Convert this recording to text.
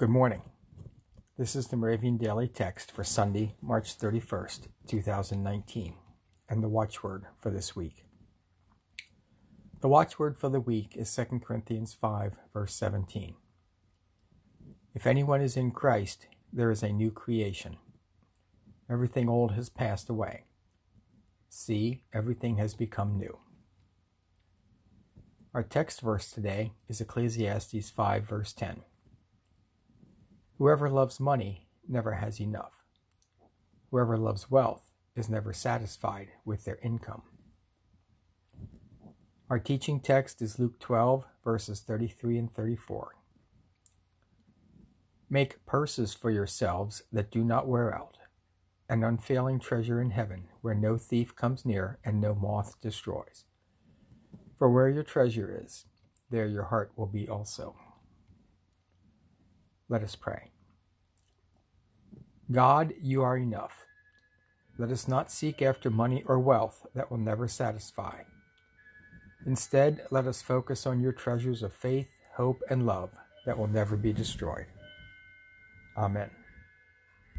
Good morning. This is the Moravian Daily Text for Sunday, March 31st, 2019, and the watchword for this week. The watchword for the week is 2 Corinthians 5, verse 17. If anyone is in Christ, there is a new creation. Everything old has passed away. See, everything has become new. Our text verse today is Ecclesiastes 5, verse 10. Whoever loves money never has enough. Whoever loves wealth is never satisfied with their income. Our teaching text is Luke 12, verses 33 and 34. Make purses for yourselves that do not wear out, an unfailing treasure in heaven, where no thief comes near and no moth destroys. For where your treasure is, there your heart will be also. Let us pray. God, you are enough. Let us not seek after money or wealth that will never satisfy. Instead, let us focus on your treasures of faith, hope, and love that will never be destroyed. Amen.